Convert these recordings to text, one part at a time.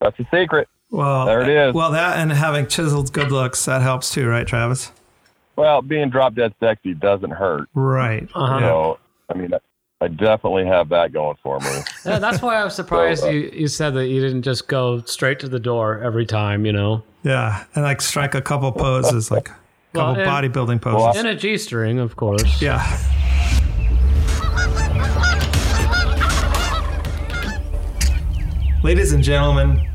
That's the secret. Well, There it is. Well, that and having chiseled good looks that helps too, right, Travis? Well, being drop dead sexy doesn't hurt. Right. Uh-huh. So, I mean, I definitely have that going for me. Yeah, that's why I was surprised So, uh, you, you said that you didn't just go straight to the door every time, you know. Yeah, and like strike a couple poses, like a Well, couple and- bodybuilding poses. And a G string, of course. yeah. Ladies and gentlemen,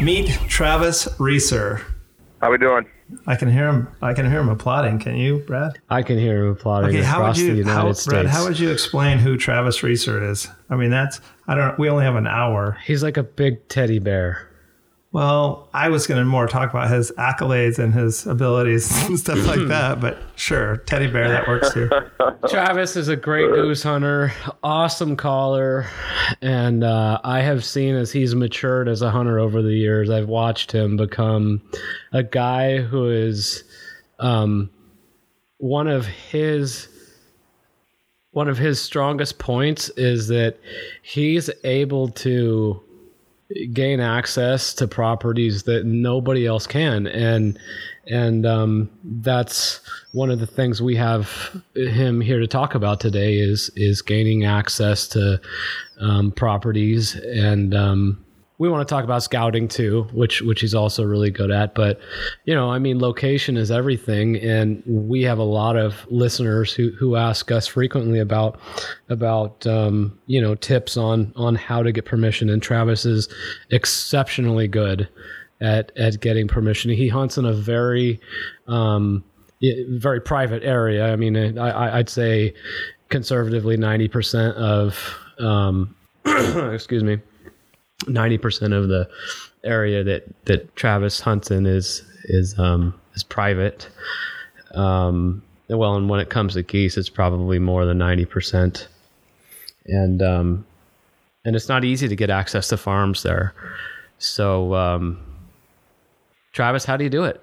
meet Travis Reeser. How we doing? I can hear him. I can hear him applauding. Can you, Brad? I can hear him applauding Okay, how would across the you, United how, States. Brad? How would you explain who Travis Reeser is? I mean, that's I don't. We only have an hour. He's like a big teddy bear. Well, I was going to more talk about his accolades and his abilities and stuff like that, but sure, teddy bear that works too. Travis is a great goose hunter, awesome caller, and uh, I have seen as he's matured as a hunter over the years. I've watched him become a guy who is um, one of his one of his strongest points is that he's able to gain access to properties that nobody else can. And and um, that's one of the things we have him here to talk about today is is gaining access to um, properties and um, we want to talk about scouting too which which he's also really good at but you know i mean location is everything and we have a lot of listeners who who ask us frequently about about um, you know tips on on how to get permission and travis is exceptionally good at at getting permission. He hunts in a very um very private area. I mean i i'd say conservatively 90% of um excuse me ninety percent of the area that that Travis hunts in is is um is private. Um, well, and when it comes to geese, it's probably more than ninety percent, and um, and it's not easy to get access to farms there. So, um, Travis, how do you do it?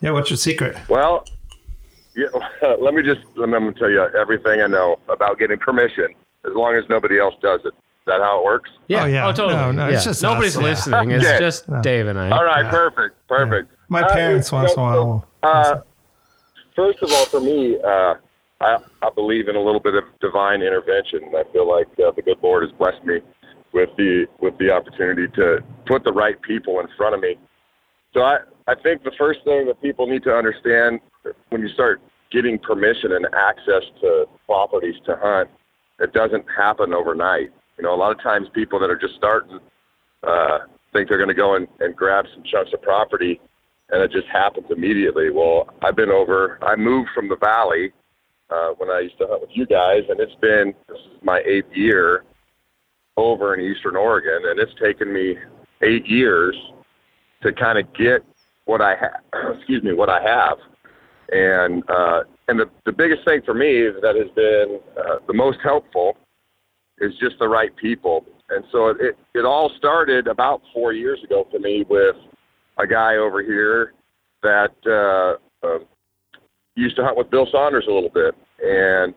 Yeah, what's your secret? Well, yeah, let me just, I'm going to tell you everything I know about getting permission, as long as nobody else does it. Is that how it works? Oh, yeah. Oh, totally. No, no, it's just nobody's us, yeah. listening. It's Okay. just Dave and I. All right, perfect, perfect. My Uh, parents once in a while. Uh, first of all, for me, uh, I, I believe in a little bit of divine intervention. I feel like uh, the good Lord has blessed me with the with the opportunity to put the right people in front of me. So I, I think the first thing that people need to understand when you start getting permission and access to properties to hunt, it doesn't happen overnight. You know, a lot of times people that are just starting uh, think they're going to go and, and grab some chunks of property and it just happens immediately. Well, I've been over, I moved from the valley uh, when I used to hunt with you guys, and it's been, this is my eighth year over in Eastern Oregon, and it's taken me eight years to kind of get what I have, excuse me, what I have. And, uh, and the, the biggest thing for me that has been uh, the most helpful is just the right people. And so it, it all started about four years ago for me with a guy over here that uh, uh, used to hunt with Bill Saunders a little bit. And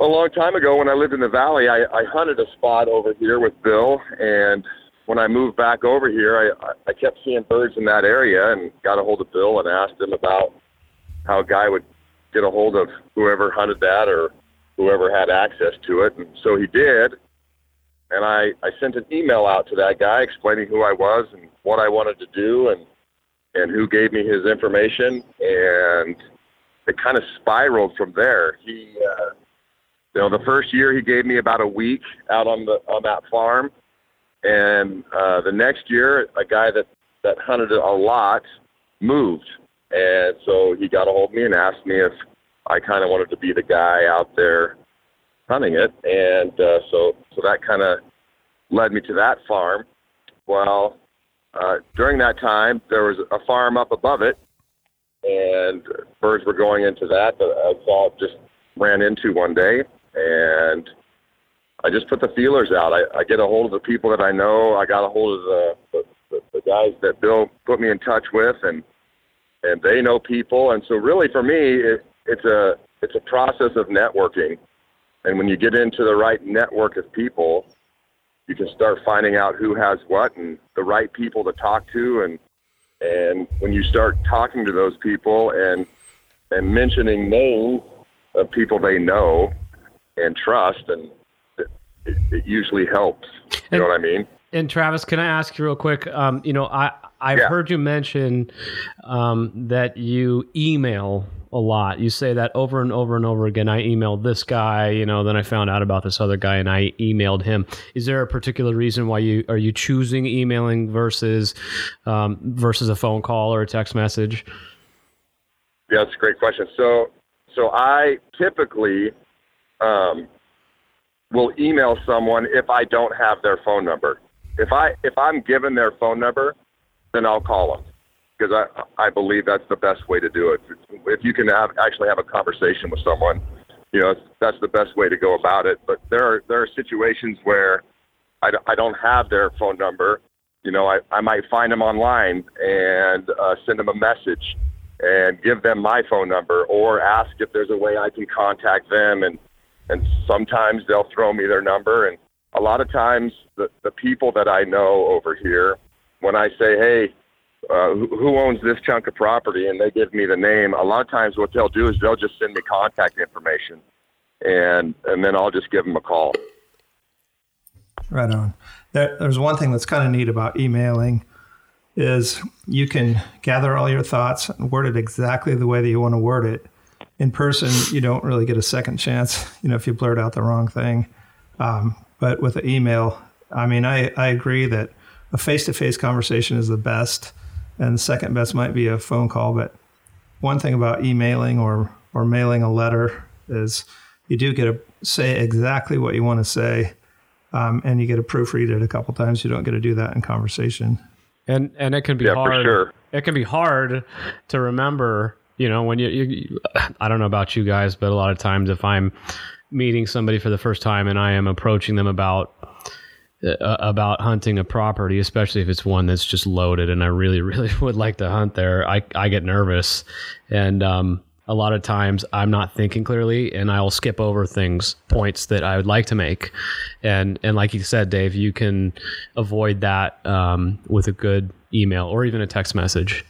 a long time ago, when I lived in the valley, I, I hunted a spot over here with Bill. And when I moved back over here, I, I kept seeing birds in that area and got a hold of Bill and asked him about how a guy would get a hold of whoever hunted that or whoever had access to it. And so he did and I, I sent an email out to that guy explaining who I was and what I wanted to do and and who gave me his information and it kind of spiraled from there. He uh, you know the first year he gave me about a week out on the on that farm and uh, the next year a guy that that hunted a lot moved and so he got a hold of me and asked me if I kind of wanted to be the guy out there hunting it, and uh, so so that kind of led me to that farm. Well, uh, during that time, there was a farm up above it, and birds were going into that that I saw just ran into one day, and I just put the feelers out. I, I get a hold of the people that I know. I got a hold of the the, the, the guys that Bill put me in touch with, and and they know people, and so really for me, it, it's a it's a process of networking. And when you get into the right network of people, you can start finding out who has what and the right people to talk to. And and when you start talking to those people and and mentioning names of people they know and trust and it, it usually helps. You and, know what i mean? and travis can i ask you real quick um, you know i i've yeah. heard you mention um, that you email a lot. You say that over and over and over again. I emailed this guy, you know, then I found out about this other guy and I emailed him. Is there a particular reason why you are you choosing emailing versus um, versus a phone call or a text message? Yeah, that's a great question. So so I typically um, will email someone if I don't have their phone number. If I if I'm given their phone number, then I'll call them because I I believe that's the best way to do it. If you can have actually have a conversation with someone, you know that's the best way to go about it. But there are there are situations where I, I don't have their phone number. You know, I, I might find them online and uh, send them a message and give them my phone number or ask if there's a way I can contact them and and sometimes they'll throw me their number and a lot of times the the people that I know over here when I say hey uh, who owns this chunk of property, and they give me the name. A lot of times, what they'll do is they'll just send me contact information, and and then I'll just give them a call. Right on. There, there's one thing that's kind of neat about emailing is you can gather all your thoughts and word it exactly the way that you want to word it. In person, you don't really get a second chance, you know, if you blurt out the wrong thing. Um, but with an email, I mean, I, I agree that a face-to-face conversation is the best and the second best might be a phone call. But one thing about emailing or or mailing a letter is you do get to say exactly what you want to say, um, and you get to proofread it a couple times. You don't get to do that in conversation. And and it can be yeah, hard. Sure. It can be hard to remember. You know, when you, you, I don't know about you guys, but a lot of times if I'm meeting somebody for the first time and I am approaching them about about hunting a property, especially if it's one that's just loaded and I really, really would like to hunt there, I, I get nervous. And um, a lot of times I'm not thinking clearly and I'll skip over things, points that I would like to make. And, and like you said, Dave, you can avoid that um, with a good email or even a text message.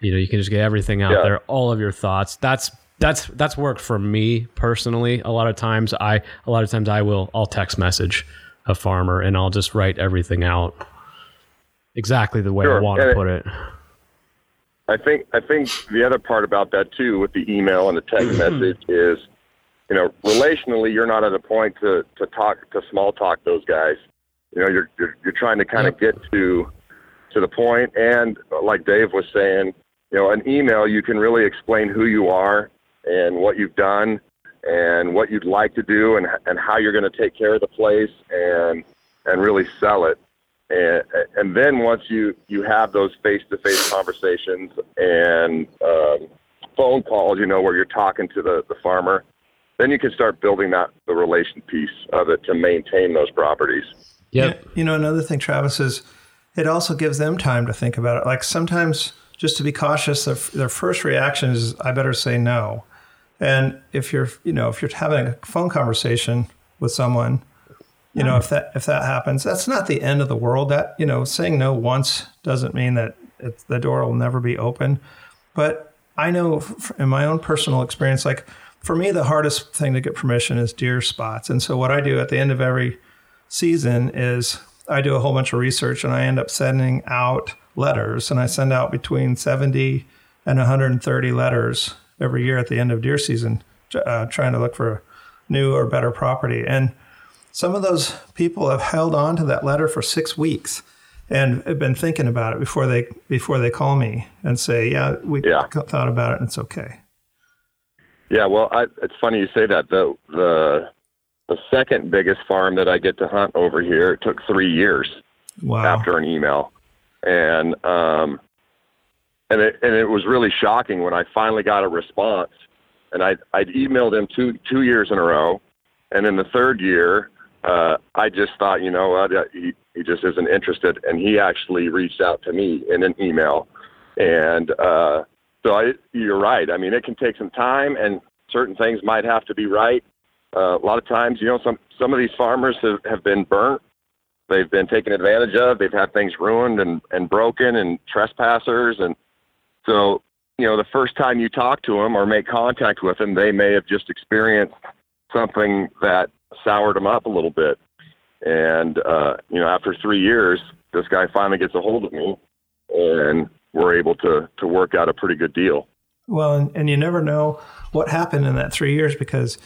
You know, you can just get everything out yeah. there, all of your thoughts. That's that's that's worked for me personally. A lot of times I a lot of times I will I'll text message a farmer and I'll just write everything out exactly the way sure. I want to put it. I think I think the other part about that too with the email and the text mm-hmm. message is you know relationally you're not at a point to to talk to small talk those guys. You know you're you're, you're trying to kind of get to to the point and uh, like Dave was saying, you know an email you can really explain who you are and what you've done and what you'd like to do and and how you're going to take care of the place and and really sell it. And and then once you you have those face to face conversations and um, phone calls you know where you're talking to the the farmer then you can start building that the relation piece of it to maintain those properties. Yep. You know another thing travis is it also gives them time to think about it. Like sometimes just to be cautious their, their first reaction is i better say no and if you're, you know, if you're having a phone conversation with someone, you know, if that if that happens, that's not the end of the world. That you know, saying no once doesn't mean that the door will never be open. But I know in my own personal experience, like for me, the hardest thing to get permission is deer spots. And so what I do at the end of every season is I do a whole bunch of research and I end up sending out letters, and I send out between seventy and 130 letters every year at the end of deer season, uh, trying to look for new or better property. And some of those people have held on to that letter for six weeks and have been thinking about it before they before they call me and say, "Yeah, we yeah. thought about it, and it's okay." Yeah, well, I, it's funny you say that. The the the second biggest farm that I get to hunt over here it took three years wow. after an email, and um, and it and it was really shocking when I finally got a response. And I I'd emailed him two two years in a row, and in the third year, uh, I just thought, you know what, he he just isn't interested, and he actually reached out to me in an email, and uh, so I, you're right. I mean, it can take some time, and certain things might have to be right. Uh, a lot of times, you know, some some of these farmers have, have been burnt they've been taken advantage of. They've had things ruined and, and broken and trespassers. And so, you know, the first time you talk to them or make contact with them, they may have just experienced something that soured them up a little bit. And, uh, you know, after three years, this guy finally gets a hold of me and we're able to, to work out a pretty good deal. Well, and, and you never know what happened in that three years because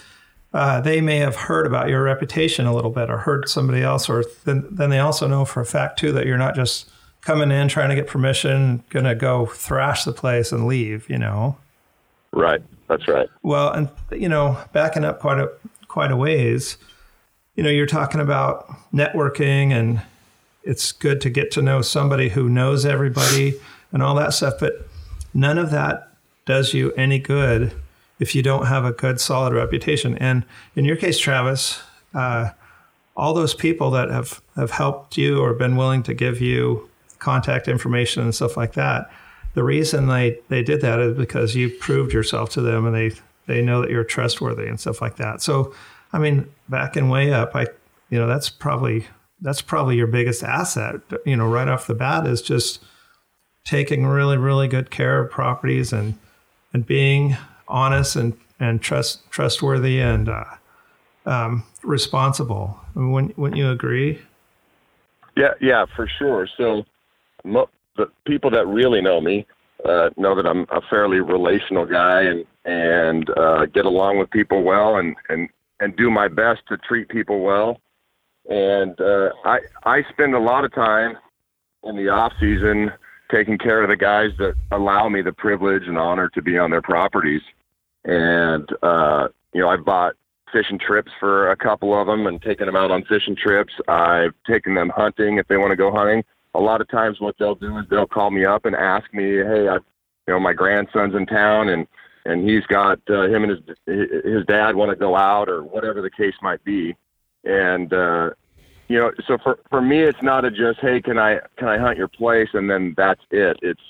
uh, they may have heard about your reputation a little bit or heard somebody else, or then, then they also know for a fact too that you're not just coming in trying to get permission, going to go thrash the place and leave, you know? Right. That's right. Well, and you know, backing up quite a quite a ways, you know, you're talking about networking and it's good to get to know somebody who knows everybody and all that stuff, but none of that does you any good if you don't have a good, solid reputation. And in your case, Travis, uh, all those people that have, have helped you or been willing to give you contact information and stuff like that, the reason they, they did that is because you proved yourself to them and they, they know that you're trustworthy and stuff like that. So, I mean, backing way up, I, you know, that's probably, that's probably your biggest asset, you know, right off the bat is just taking really, really good care of properties and, and being honest and, and trust, trustworthy and, uh, um, responsible. I mean, wouldn't, wouldn't you agree? Yeah, yeah, for sure. So, mo- the people that really know me uh, know that I'm a fairly relational guy and and uh, get along with people well and and and do my best to treat people well. And uh, I I spend a lot of time in the off season taking care of the guys that allow me the privilege and honor to be on their properties. And uh, you know, I've bought fishing trips for a couple of them and taken them out on fishing trips. I've taken them hunting if they want to go hunting a lot of times what they'll do is they'll call me up and ask me, "Hey, I, you know, my grandson's in town and and he's got uh, him and his his dad want to go out or whatever the case might be." And uh, you know, so for for me, it's not a just, "Hey, can I can I hunt your place?" and then that's it. It's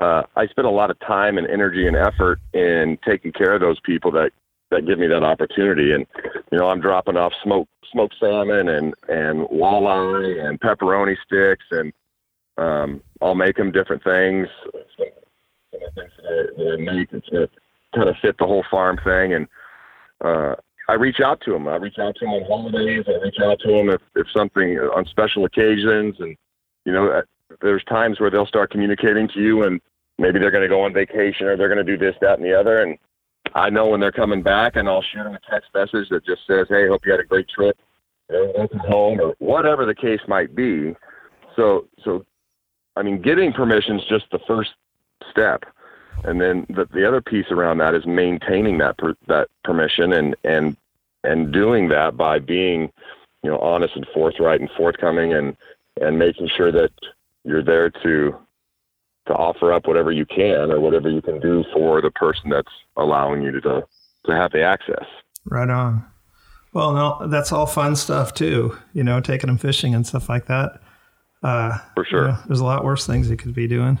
uh, I spend a lot of time and energy and effort in taking care of those people that that give me that opportunity. And you know, I'm dropping off smoked smoked salmon and and walleye and pepperoni sticks and um, I'll make them different things. Things that kind of fit the whole farm thing. And uh, I reach out to them. I reach out to them on holidays. I reach out to them if, if something on special occasions. And, you know, uh, there's times where they'll start communicating to you and maybe they're going to go on vacation or they're going to do this, that, and the other. And I know when they're coming back and I'll shoot them a text message that just says, Hey, hope you had a great trip. Welcome home or whatever the case might be. So, so I mean, getting permission is just the first step, and then the the other piece around that is maintaining that per, that permission and and and doing that by being, you know, honest and forthright and forthcoming and and making sure that you're there to to offer up whatever you can or whatever you can do for the person that's allowing you to to, to have the access. Right on. Well, no, that's all fun stuff too. You know, taking them fishing and stuff like that. Uh, For sure. You know, there's a lot worse things you could be doing.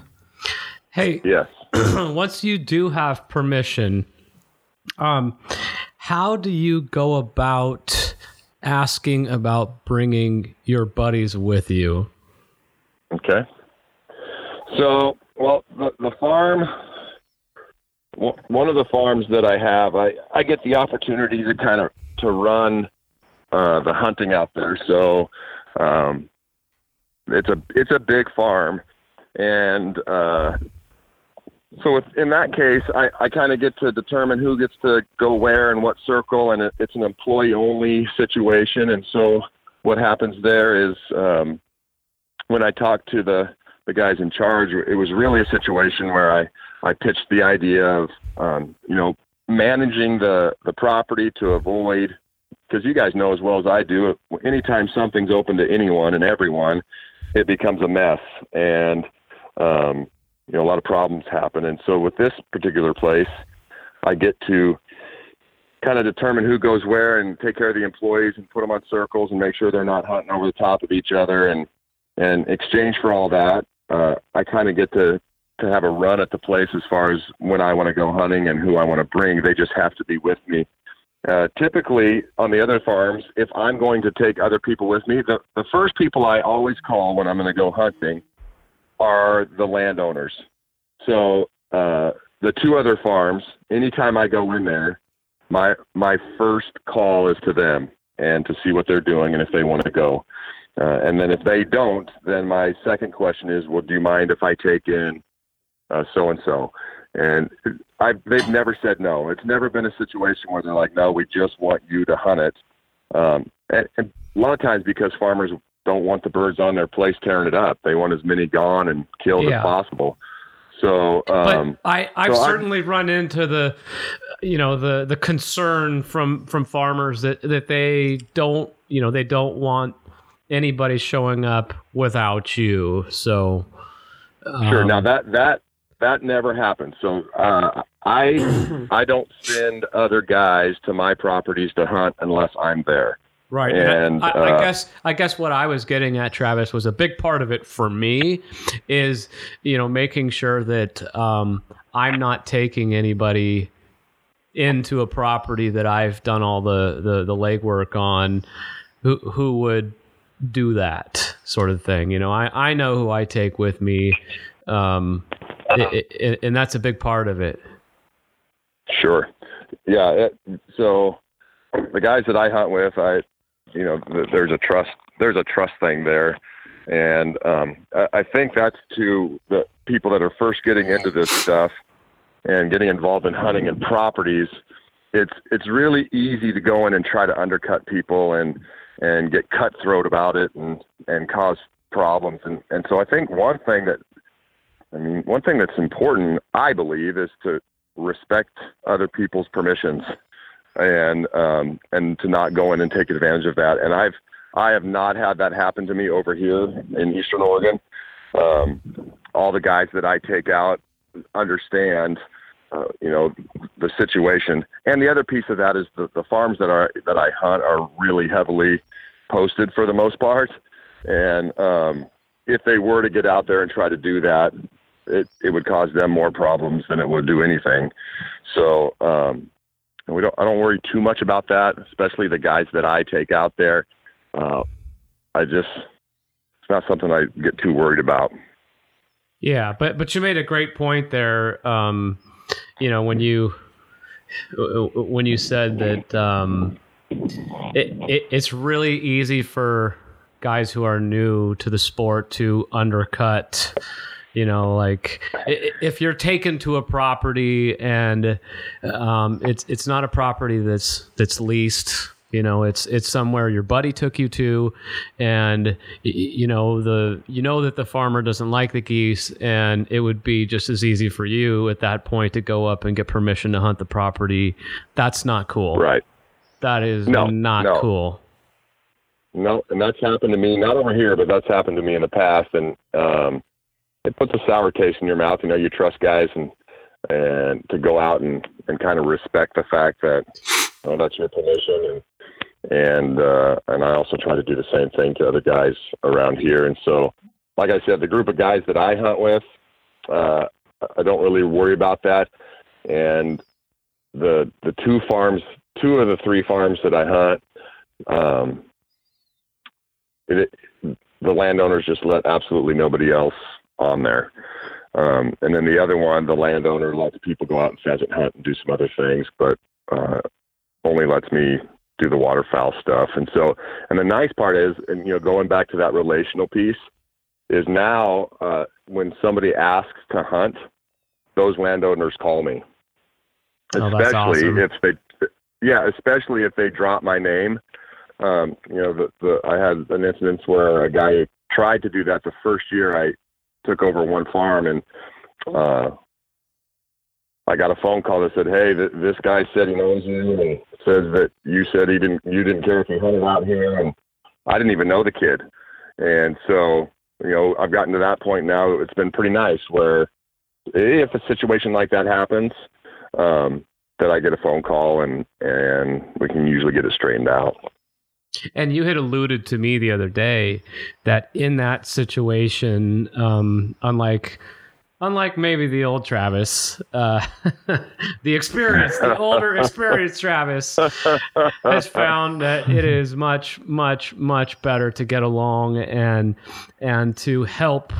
Hey, yes. once you do have permission, um, how do you go about asking about bringing your buddies with you? Okay. So, well, the, the farm, one of the farms that I have, I, I get the opportunity to kind of to run uh, the hunting out there. So, um, it's a it's a big farm, and uh, so if, in that case, I, I kind of get to determine who gets to go where and what circle, and it, it's an employee only situation. And so what happens there is um, when I talk to the the guys in charge, it was really a situation where I I pitched the idea of um, you know managing the the property to avoid because you guys know as well as I do, anytime something's open to anyone and everyone, it becomes a mess and um, you know a lot of problems happen. And so with this particular place, I get to kind of determine who goes where and take care of the employees and put them on circles and make sure they're not hunting over the top of each other. And and exchange for all that, uh, I kind of get to to have a run at the place as far as when I want to go hunting and who I want to bring. They just have to be with me Uh, typically, on the other farms, if I'm going to take other people with me, the, the first people I always call when I'm going to go hunting are the landowners. So uh, the two other farms, anytime I go in there, my my first call is to them and to see what they're doing and if they want to go. Uh, and then if they don't, then my second question is, well, do you mind if I take in so and so? And I, they've never said no. It's never been a situation where they're like, no, we just want you to hunt it. Um, and, and a lot of times because farmers don't want the birds on their place tearing it up, they want as many gone and killed yeah. as possible. So, um, but I, I've so certainly I'm, run into the, you know, the the concern from from farmers that that they don't, you know, they don't want anybody showing up without you. So, um, sure. Now um, that that that never happens. So uh, I I don't send other guys to my properties to hunt unless I'm there. Right, and, I, I, uh, guess I guess what I was getting at, Travis, was a big part of it for me is you know making sure that um, I'm not taking anybody into a property that I've done all the the, the legwork on, who who would do that sort of thing. You know, I I know who I take with me. Um, and that's a big part of it. Sure. Yeah. It, so the guys that I hunt with, I, you know, there's a trust, there's a trust thing there. And um, I, I think that's to the people that are first getting into this stuff and getting involved in hunting and properties. It's it's really easy to go in and try to undercut people and and get cutthroat about it and and cause problems. And and so I think one thing that I mean, one thing that's important, I believe, is to respect other people's permissions and um, and to not go in and take advantage of that. And I've I have not had that happen to me over here in Eastern Oregon. Um, all the guys that I take out understand, uh, you know, the situation. And the other piece of that is the, the farms that are that I hunt are really heavily posted for the most part. And um, if they were to get out there and try to do that, it, it would cause them more problems than it would do anything. So um, we don't I don't worry too much about that, especially the guys that I take out there. Uh, I just it's not something I get too worried about. Yeah, but but you made a great point there. Um, you know when you when you said that um, it, it it's really easy for guys who are new to the sport to undercut you know like if you're taken to a property and um, it's it's not a property that's that's leased you know it's it's somewhere your buddy took you to and you know the you know that the farmer doesn't like the geese and it would be just as easy for you at that point to go up and get permission to hunt the property. That's not cool. Right. That is no, not no. cool. No and that's happened to me not over here but that's happened to me in the past. And um it puts a sour taste in your mouth. You know, you trust guys and and to go out and and kind of respect the fact that oh, that's your permission and and uh, and I also try to do the same thing to other guys around here. And so, like I said, the group of guys that I hunt with, uh, I don't really worry about that. And the the two farms, two of the three farms that I hunt, um, it, the landowners just let absolutely nobody else on there. Um, and then the other one, the landowner lets people go out and pheasant hunt and do some other things, but uh, only lets me do the waterfowl stuff. And so, and the nice part is, and you know, going back to that relational piece, is now uh, when somebody asks to hunt, those landowners call me. Oh, especially awesome. if they, yeah, especially if they drop my name. Um, you know, the, the I had an instance where a guy tried to do that the first year I took over one farm and uh, I got a phone call that said, "Hey, th- this guy said he knows you and says that you said he didn't you didn't care if he hunted out here." And I didn't even know the kid, and so you know I've gotten to that point now. It's been pretty nice where if a situation like that happens, um, that I get a phone call and and we can usually get it straightened out. And you had alluded to me the other day that in that situation, um, unlike unlike maybe the old Travis, uh, the experience, the older experienced Travis has found that it is much, much, much better to get along and and to help,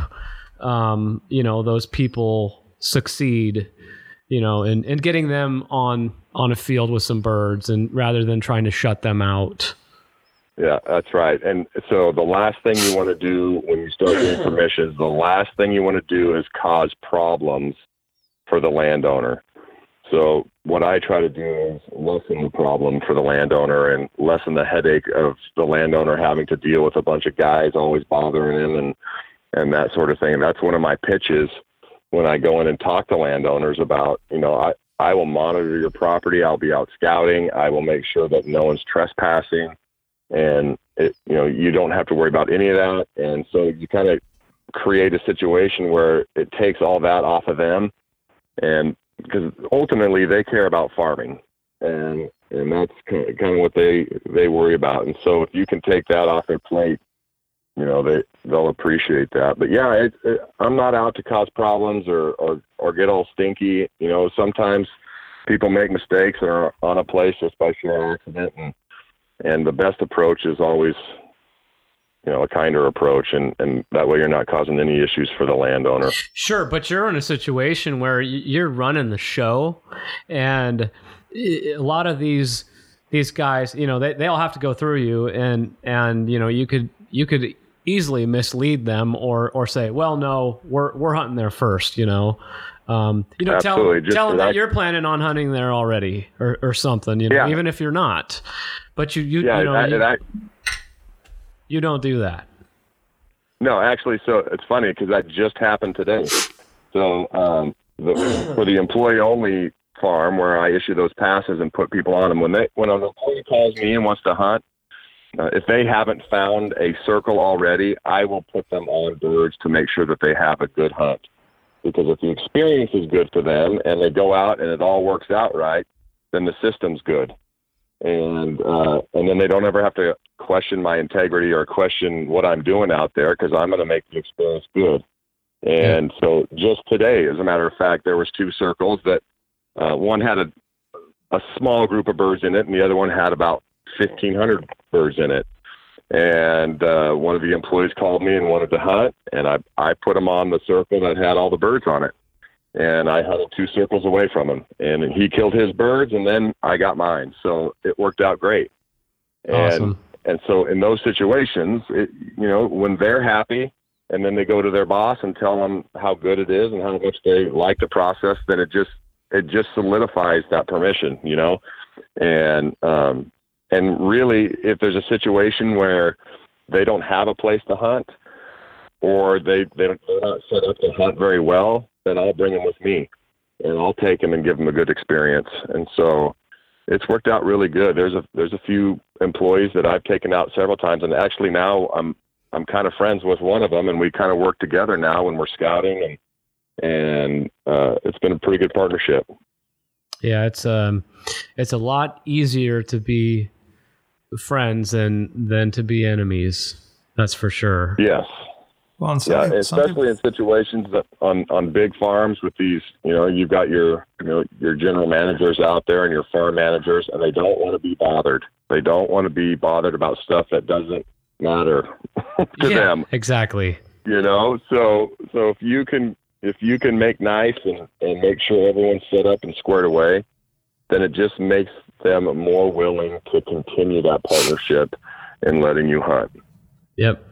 um, you know, those people succeed, you know, and and getting them on on a field with some birds, and rather than trying to shut them out. Yeah, that's right. And so the last thing you want to do when you start getting permissions, the last thing you want to do is cause problems for the landowner. So what I try to do is lessen the problem for the landowner and lessen the headache of the landowner having to deal with a bunch of guys always bothering him and and that sort of thing. And That's one of my pitches when I go in and talk to landowners about, you know, I, I will monitor your property. I'll be out scouting. I will make sure that no one's trespassing and it, you know you don't have to worry about any of that. And so you kind of create a situation where it takes all that off of them. And because ultimately they care about farming. And and that's kind of, what they they worry about. And so if you can take that off their plate you know they they'll appreciate that. But yeah it, it, i'm not out to cause problems or, or or get all stinky. You know sometimes people make mistakes and are on a place just by sheer accident and and the best approach is always you know a kinder approach and and that way you're not causing any issues for the landowner. Sure but you're in a situation where you're running the show and a lot of these these guys you know they, they all have to go through you and and you know you could you could easily mislead them or or say well no we're we're hunting there first you know um, you know, Absolutely. tell, tell them that, that you're planning on hunting there already, or, or something. You know, yeah. even if you're not. But you, you, yeah, you know, I, you, I, you don't do that. No, actually, so it's funny because that just happened today. So um, the, for the employee-only farm where I issue those passes and put people on them, when they when an employee calls me and wants to hunt, uh, if they haven't found a circle already, I will put them on birds to make sure that they have a good hunt. Because if the experience is good for them and they go out and it all works out right, then the system's good and uh, and then they don't ever have to question my integrity or question what I'm doing out there because I'm going to make the experience good. And so just today, as a matter of fact, there was two circles that uh, one had a a small group of birds in it, and the other one had about 1,500 birds in it. And uh, one of the employees called me and wanted to hunt, and I I put him on the circle that had all the birds on it and I hunted two circles away from him, and he killed his birds, and then I got mine. So it worked out great. And awesome. and so in those situations, it, you know, when they're happy, and then they go to their boss and tell them how good it is and how much they like the process, then it just it just solidifies that permission, you know, and um, and really, if there's a situation where they don't have a place to hunt, or they they're not set up to hunt very well, then I'll bring them with me, and I'll take them and give them a good experience. And so it's worked out really good. There's a there's a few employees that I've taken out several times, and actually now I'm I'm kind of friends with one of them, and we kind of work together now when we're scouting, and and uh, it's been a pretty good partnership. Yeah, it's um, it's a lot easier to be friends and than to be enemies. That's for sure. Yes, well, yeah, especially in situations that on on big farms with these, you know, you've got your you know your general managers out there and your farm managers, and they don't want to be bothered. They don't want to be bothered about stuff that doesn't matter to yeah, them. Exactly. You know, so so if you can if you can make nice and and make sure everyone's set up and squared away, then it just makes them more willing to continue that partnership and letting you hunt. Yep.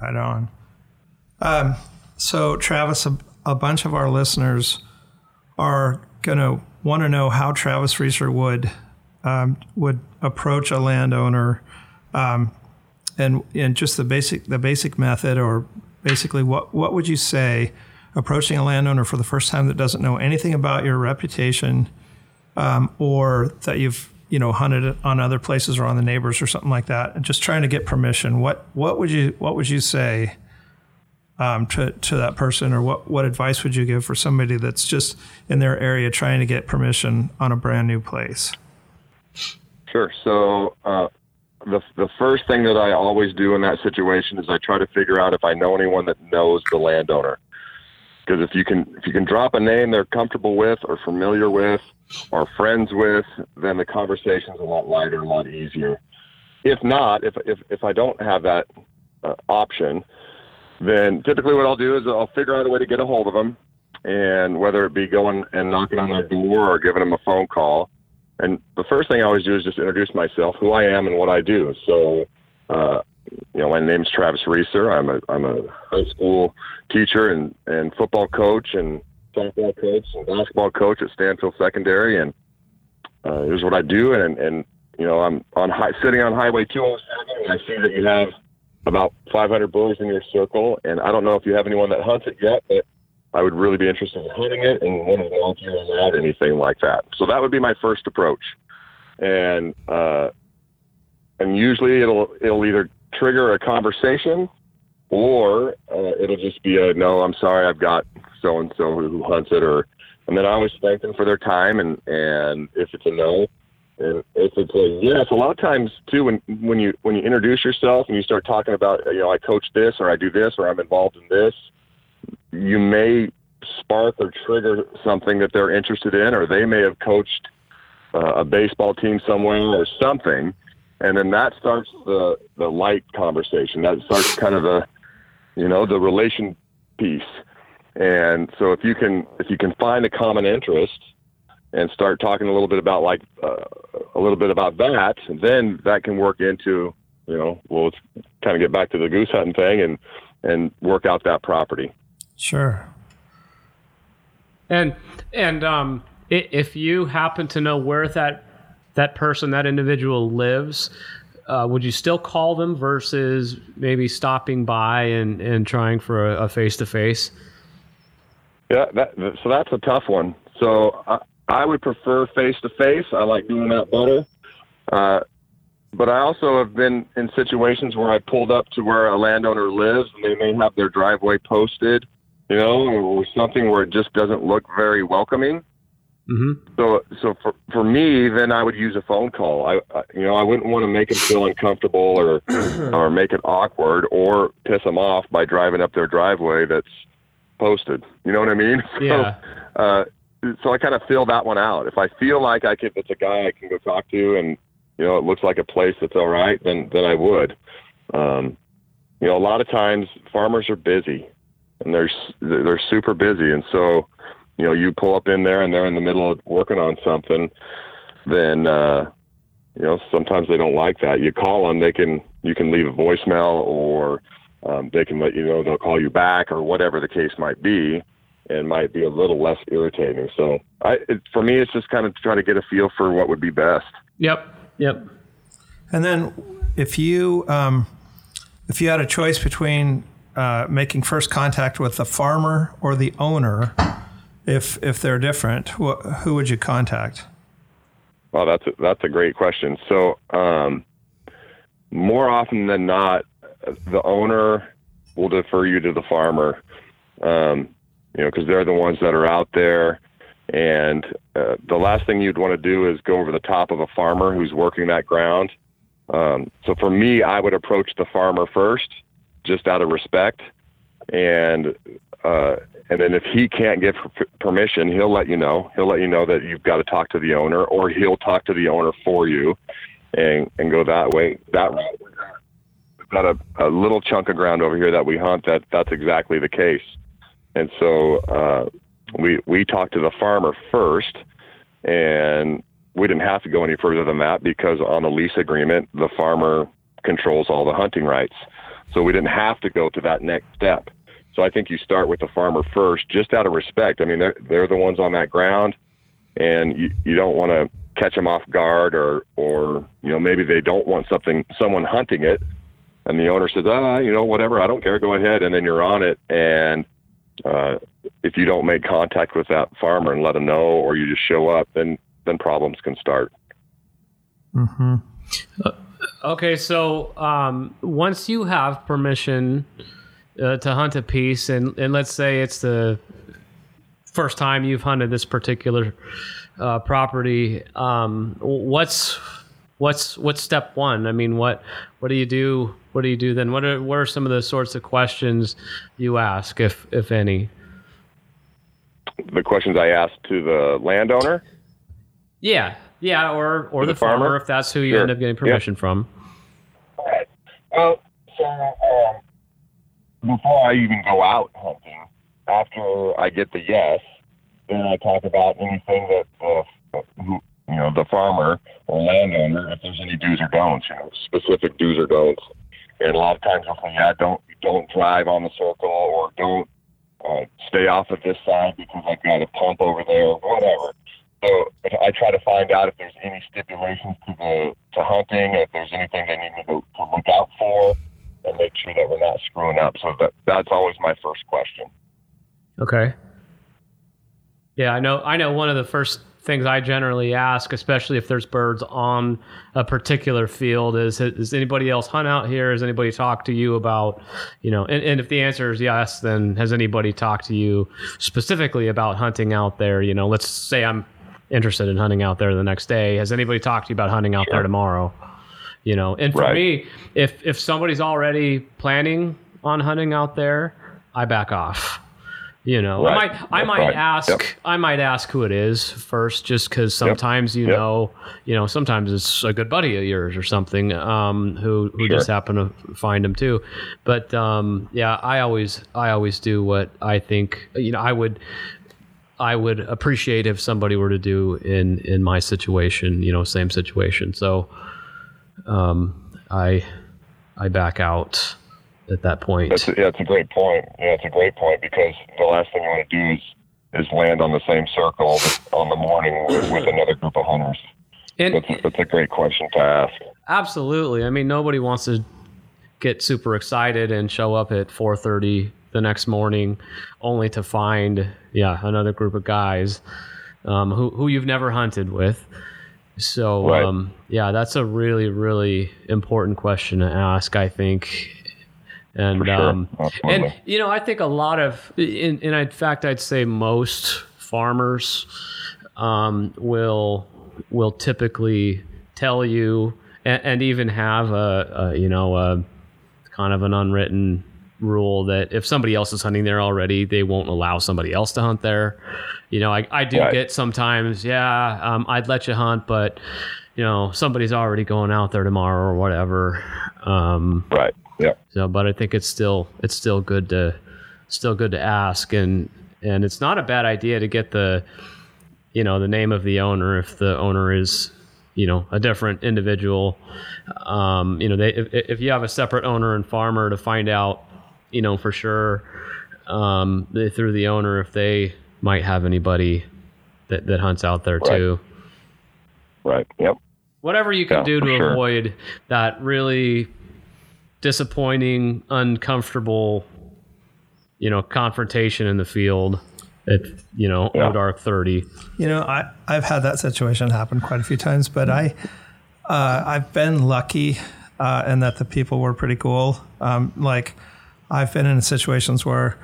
Right on. Um, so, Travis, a, a, bunch of our listeners are going to want to know how Travis Reeser would um, would approach a landowner, um, and and just the basic the basic method, or basically what what would you say approaching a landowner for the first time that doesn't know anything about your reputation, um, or that you've you know hunted on other places or on the neighbors or something like that, and just trying to get permission. What what would you what would you say um, to to that person, or what what advice would you give for somebody that's just in their area trying to get permission on a brand new place? Sure. So. Uh, the, the first thing that I always do in that situation is I try to figure out if I know anyone that knows the landowner because if you can if you can drop a name they're comfortable with or familiar with or friends with, then the conversation's a lot lighter, a lot easier. If not, if if if I don't have that uh, option, then typically what I'll do is I'll figure out a way to get a hold of them, and whether it be going and knocking on their door or giving them a phone call. And the first thing I always do is just introduce myself, who I am, and what I do. So, uh, you know, my name's Travis Reeser. I'm a I'm a high school teacher and and football coach and softball coach and basketball coach at Stanfield Secondary, and uh, here's what I do. And and you know, I'm on high, sitting on Highway 207, and I see that you have about 500 bullies in your circle, and I don't know if you have anyone that hunts it yet, but I would really be interested in hunting it and want to volunteer on that, anything like that. So that would be my first approach, and uh, and usually it'll it'll either trigger a conversation or uh, it'll just be a no. I'm sorry, I've got so and so who hunts it, or and then I always thank them for their time, and and if it's a no, and if it's a yes, a lot of times too, when when you when you introduce yourself and you start talking about you know I coach this or I do this or I'm involved in this, you may spark or trigger something that they're interested in, or they may have coached uh, a baseball team somewhere or something, and then that starts the the light conversation. That starts kind of the you know the relation piece. And so if you can if you can find a common interest and start talking a little bit about like uh, a little bit about that, then that can work into you know we'll kind of get back to the goose hunting thing and and work out that property. Sure. And and um, if you happen to know where that that person, that individual lives, uh, would you still call them versus maybe stopping by and, and trying for a face to face? Yeah, that, so that's a tough one. So I, I would prefer face to face. I like doing that better. Uh, but I also have been in situations where I pulled up to where a landowner lives and they may have their driveway posted, you know, or something where it just doesn't look very welcoming. Mm-hmm. So, so for, for me, then I would use a phone call. I, I you know, I wouldn't want to make them feel uncomfortable or, or make it awkward or piss them off by driving up their driveway that's posted. You know what I mean? Yeah. So, uh, so I kind of fill that one out. If I feel like I could, it's a guy I can go talk to, and you know, it looks like a place that's all right, then then I would. Um, you know, a lot of times farmers are busy, and they're they're super busy, and so you know, you pull up in there and they're in the middle of working on something, then uh, you know, sometimes they don't like that. You call them, they can you can leave a voicemail or um, they can let you know they'll call you back or whatever the case might be, and might be a little less irritating. So, I it, for me, it's just kind of trying to get a feel for what would be best. Yep. Yep. And then, if you um, if you had a choice between uh, making first contact with the farmer or the owner, if if they're different, wh- who would you contact? Well, that's a, that's a great question. So, um, more often than not, the owner will defer you to the farmer, um, you know, because they're the ones that are out there. And uh, the last thing you'd want to do is go over the top of a farmer who's working that ground. Um, so for me, I would approach the farmer first, just out of respect, and uh, and then if he can't get permission, he'll let you know. He'll let you know that you've got to talk to the owner, or he'll talk to the owner for you, and and go that way. That route We've got a, a little chunk of ground over here that we hunt that that's exactly the case. And so uh, we we talked to the farmer first, and we didn't have to go any further than that because on the lease agreement, the farmer controls all the hunting rights. So we didn't have to go to that next step. So I think you start with the farmer first, just out of respect. I mean, they're, they're the ones on that ground, and you, you don't want to catch them off guard, or or you know maybe they don't want something someone hunting it, and the owner says, ah, you know, whatever, I don't care, go ahead, and then you're on it. And uh, if you don't make contact with that farmer and let them know, or you just show up, then then problems can start. Mm-hmm. Uh, okay, so um, once you have permission uh, to hunt a piece, and and let's say it's the first time you've hunted this particular uh, property, um, what's what's what's step one? I mean, what what do you do? What do you do then? What are what are some of the sorts of questions you ask, if if any? the questions I ask to the landowner. Yeah, yeah, or or the, the farmer? farmer? if that's who you Sure. end up getting permission from. Right. Well, so um, before I even go out hunting, after I get the yes, then I talk about anything that uh, who, you know the farmer or landowner, if there's any do's or don'ts, you know, specific do's or don'ts. And a lot of times they'll say, yeah, don't don't drive on the circle or don't uh, stay off of this side because I've got a pump over there or whatever. So I try to find out if there's any stipulations to the to hunting, if there's anything they need me to, to look out for, and make sure that we're not screwing up. So that that's always my first question. Okay. Yeah, I know. I know one of the first things I generally ask, especially if there's birds on a particular field, is Does anybody else hunt out here? Has anybody talked to you about, you know, and, and if the answer is yes, then has anybody talked to you specifically about hunting out there? You know, let's say I'm interested in hunting out there the next day. Has anybody talked to you about hunting out there tomorrow? You know, and for Right. me, if if somebody's already planning on hunting out there, I back off. You know, I Right. might I might right. ask Yep. I might ask who it is first, just because sometimes you Yep. know, you know, sometimes it's a good buddy of yours or something um, who who Sure. just happen to find him too. But um, yeah, I always I always do what I think. You know, I would I would appreciate if somebody were to do in in my situation. You know, same situation. So um, I I back out at that point. That's a, yeah, it's a great point. Yeah, it's a great point because the last thing you want to do is is land on the same circle on the morning with, with another group of hunters. and That's a, that's a great question to ask. Absolutely. I mean, nobody wants to get super excited and show up at 4:30 the next morning, only to find yeah another group of guys um, who who you've never hunted with. So Right. um, yeah, that's a really really important question to ask. I think. And sure. um, and you know, I think a lot of, in, in in fact, I'd say most farmers um, will will typically tell you, and, and even have a, a you know a kind of an unwritten rule that if somebody else is hunting there already, they won't allow somebody else to hunt there. You know, I, I do Right. get sometimes, yeah, um, I'd let you hunt, but you know, somebody's already going out there tomorrow or whatever. Um, right. Yeah. so, but I think it's still it's still good to still good to ask, and and it's not a bad idea to get the you know the name of the owner if the owner is you know a different individual. Um, you know, they if, if you have a separate owner and farmer to find out, you know for sure um, they, through the owner if they might have anybody that that hunts out there Right. too Right. Yep. whatever you can Yeah, do to sure. avoid that really disappointing, uncomfortable, you know, confrontation in the field at you know Yeah. dark thirty. You know, I, I've had that situation happen quite a few times, but I, uh, I've been lucky uh, in that the people were pretty cool. Um, like, I've been in situations where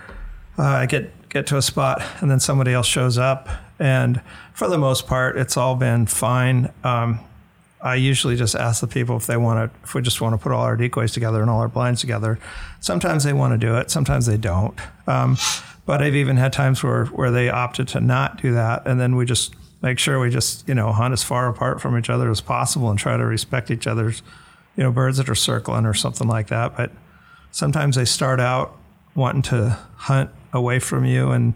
uh, I get get to a spot and then somebody else shows up, and for the most part, it's all been fine. Um, I usually just ask the people if they want to, if we just want to put all our decoys together and all our blinds together. Sometimes they want to do it, sometimes they don't. Um, but I've even had times where, where they opted to not do that. And then we just make sure we just, you know, hunt as far apart from each other as possible and try to respect each other's, you know, birds that are circling or something like that. But sometimes they start out wanting to hunt away from you and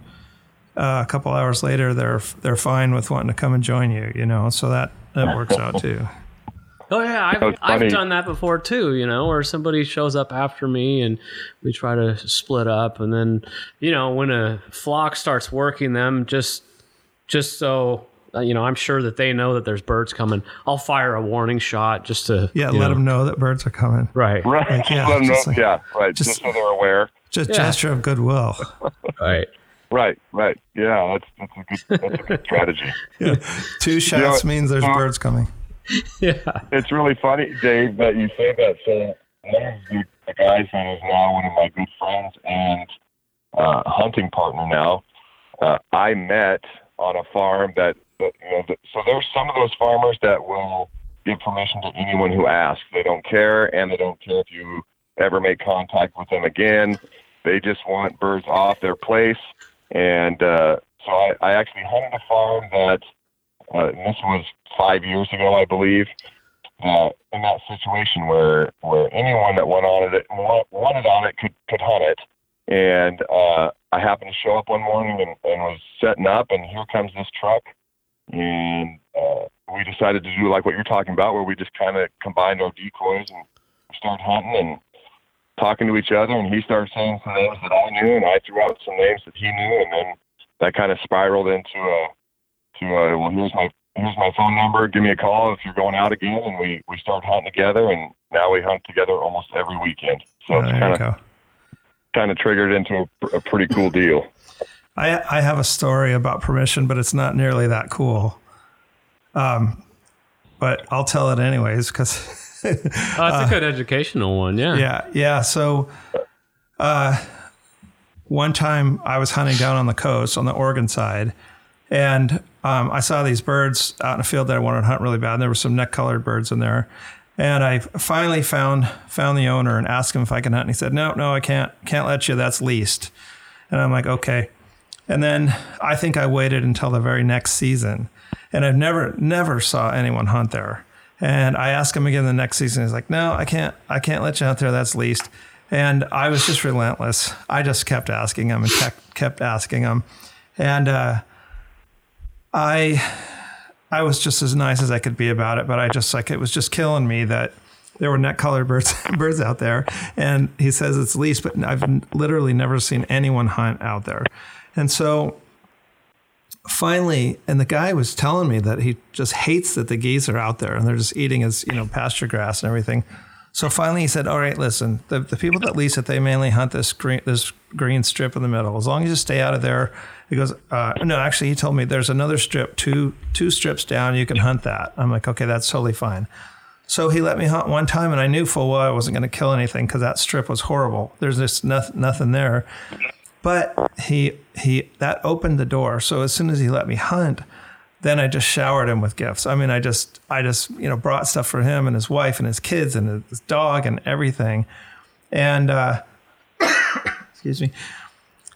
uh, a couple hours later they're they're fine with wanting to come and join you you know so that that works out too Oh yeah, I've, I've done that before too. You know, or somebody shows up after me and we try to split up, and then you know when a flock starts working them, just just so. uh, You know, I'm sure that they know that there's birds coming. I'll fire a warning shot just to yeah let know- them know that birds are coming Right, Right. Like, yeah, Let 'em know- just like- yeah. Right. Just, just- so they're aware. Just Yeah. gesture of goodwill right. Right. Right. Yeah. That's that's a good that's a good strategy. two shots know, means there's uh, birds coming Yeah. It's really funny, Dave, that you say that. So one of the, the guys that is now one of my good friends and uh, hunting partner now, uh, I met on a farm that, that you know. That, so there's some of those farmers that will give permission to anyone who asks. They don't care, and they don't care if you ever make contact with them again. They just want birds off their place. And uh, so I, I actually hunted a farm that, uh, this was five years ago, I believe. Uh, in that situation where where anyone that went on it wanted on it could could hunt it, and uh, I happened to show up one morning and, and was setting up, and here comes this truck, and uh, we decided to do like what you're talking about, where we just kind of combined our decoys and started hunting and talking to each other, and he started saying some names that I knew, and I threw out some names that he knew, and then that kind of spiraled into a to a well, here's my here's my phone number. Give me a call if you're going out again, and we we start hunting together, and now we hunt together almost every weekend. So it's kind of kind of triggered into a, a pretty cool deal. I I have a story about permission, but it's not nearly that cool. Um, but I'll tell it anyways because. oh, it's a good educational one. Yeah. Yeah. Yeah. So, uh, one time I was hunting down on the coast on the Oregon side, and um, I saw these birds out in a field that I wanted to hunt really bad. And there were some neck collared birds in there. And I finally found found the owner and asked him if I can hunt. And he said, "No, no, I can't. Can't let you. That's leased." And I'm like, "Okay." And then I think I waited until the very next season, and I've never never saw anyone hunt there. And I asked him again the next season. He's like, "No, I can't. I can't let you out there. That's leased." And I was just relentless. I just kept asking him and kept asking him, and uh, I I was just as nice as I could be about it, but I just like it was just killing me that there were neck collared birds birds out there, and he says it's leased, but I've literally never seen anyone hunt out there, and so finally, and the guy was telling me that he just hates that the geese are out there and they're just eating his you know pasture grass and everything. So finally, he said, "All right, listen. The, the people that lease it, they mainly hunt this green this green strip in the middle. As long as you stay out of there." He goes, uh, "No, actually, he told me there's another strip, two two strips down. You can hunt that." I'm like, "Okay, that's totally fine." So he let me hunt one time, and I knew full well I wasn't going to kill anything because that strip was horrible. There's just nothing, nothing there. But he he that opened the door. So as soon as he let me hunt, then I just showered him with gifts. I mean, I just, I just, you know, brought stuff for him and his wife and his kids and his dog and everything. And, uh, excuse me.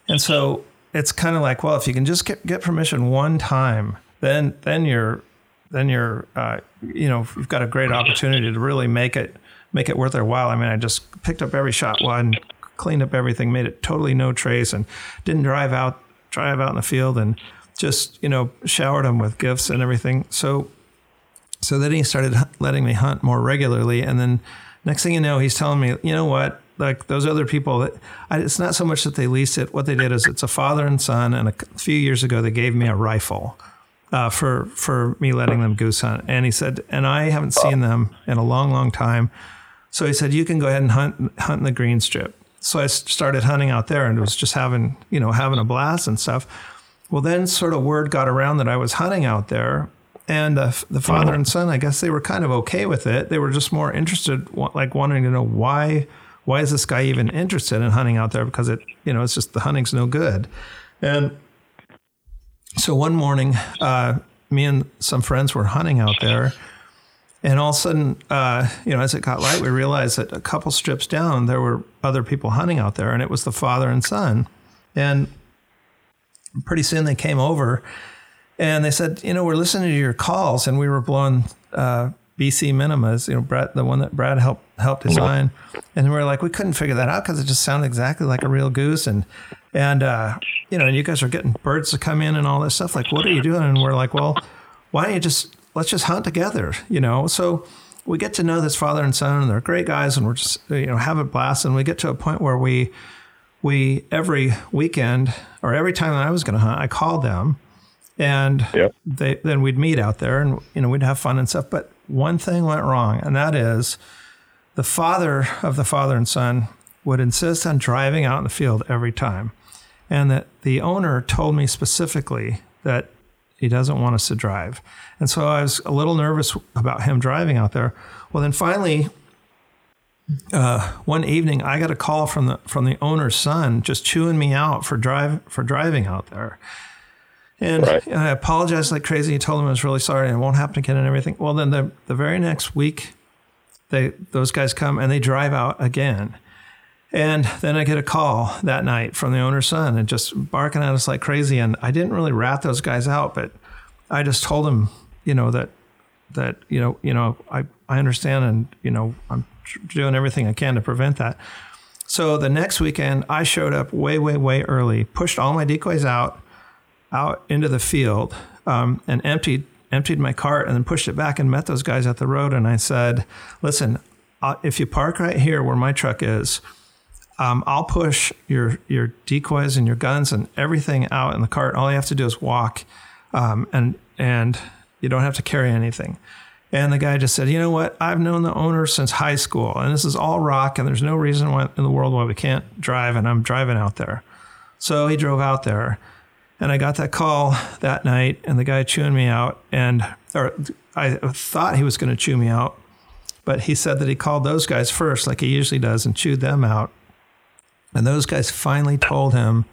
And so it's kind of like, well, if you can just get, get permission one time, then, then you're, then you're, uh, you know, you've got a great opportunity to really make it, make it worth their while. I mean, I just picked up every shot one, cleaned up everything, made it totally no trace and didn't drive out, drive out in the field and, just you know showered him with gifts and everything. So so then he started letting me hunt more regularly, and then next thing you know, he's telling me, you know what, like those other people that I, it's not so much that they leased it. What they did is it's a father and son, and a few years ago they gave me a rifle. Uh, for for me letting them goose hunt, and he said, and I haven't seen them in a long, long time. So he said, you can go ahead and hunt hunt in the green strip. So I started hunting out there, and was just having you know having a blast and stuff. Well, then sort of word got around that I was hunting out there. And uh, the father and son, I guess they were kind of okay with it. They were just more interested, like wanting to know why, why is this guy even interested in hunting out there? Because it, you know, it's just the hunting's no good. And so one morning, uh, me and some friends were hunting out there, and all of a sudden, uh, you know, as it got light, we realized that a couple strips down, there were other people hunting out there, and it was the father and son. And pretty soon they came over and they said, you know, we're listening to your calls, and we were blowing uh, BC minimas, you know, Brad, the one that Brad helped helped design, and we are like, we couldn't figure that out because it just sounded exactly like a real goose, and and uh, you know, and you guys are getting birds to come in and all this stuff. Like, what are you doing? And we're like, well, why don't you just let's just hunt together, you know? So we get to know this father and son, and they're great guys, and we're just you know have a blast, and we get to a point where we we every weekend or every time I was going to hunt, I called them, and yep. they then we'd meet out there, and you know we'd have fun and stuff. But one thing went wrong, and that is the father of the father and son would insist on driving out in the field every time, and that the owner told me specifically that he doesn't want us to drive, and so I was a little nervous about him driving out there. Well, then finally uh, one evening I got a call from the from the owner's son just chewing me out for drive for driving out there. And, right. and I apologized like crazy. He told him I was really sorry and it won't happen again and everything. Well, then the, the very next week, they those guys come and they drive out again. And then I get a call that night from the owner's son and just barking at us like crazy. And I didn't really rat those guys out, but I just told him, you know, that that you know, you know, I I understand, and you know, I'm doing everything I can to prevent that. So the next weekend, I showed up way, way, way early, pushed all my decoys out, out into the field, um, and emptied emptied my cart, and then pushed it back and met those guys at the road. And I said, "Listen, uh, if you park right here where my truck is." Um, I'll push your your decoys and your guns and everything out in the cart. All you have to do is walk, um, and and you don't have to carry anything. And the guy just said, you know what? I've known the owner since high school, and this is all rock, and there's no reason why, in the world why we can't drive, and I'm driving out there. So he drove out there, and I got that call that night, and the guy chewing me out, and or I thought he was going to chew me out, but he said that he called those guys first, like he usually does, and chewed them out. And those guys finally told him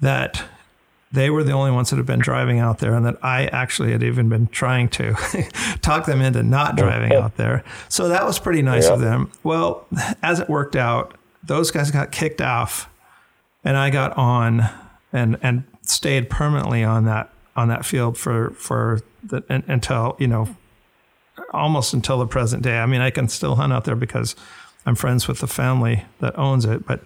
that they were the only ones that had been driving out there and that I actually had even been trying to talk them into not driving out there. So that was pretty nice yeah. of them. Well, as it worked out, those guys got kicked off and I got on and and stayed permanently on that on that field for for the until, you know, almost until the present day. I mean, I can still hunt out there because I'm friends with the family that owns it, but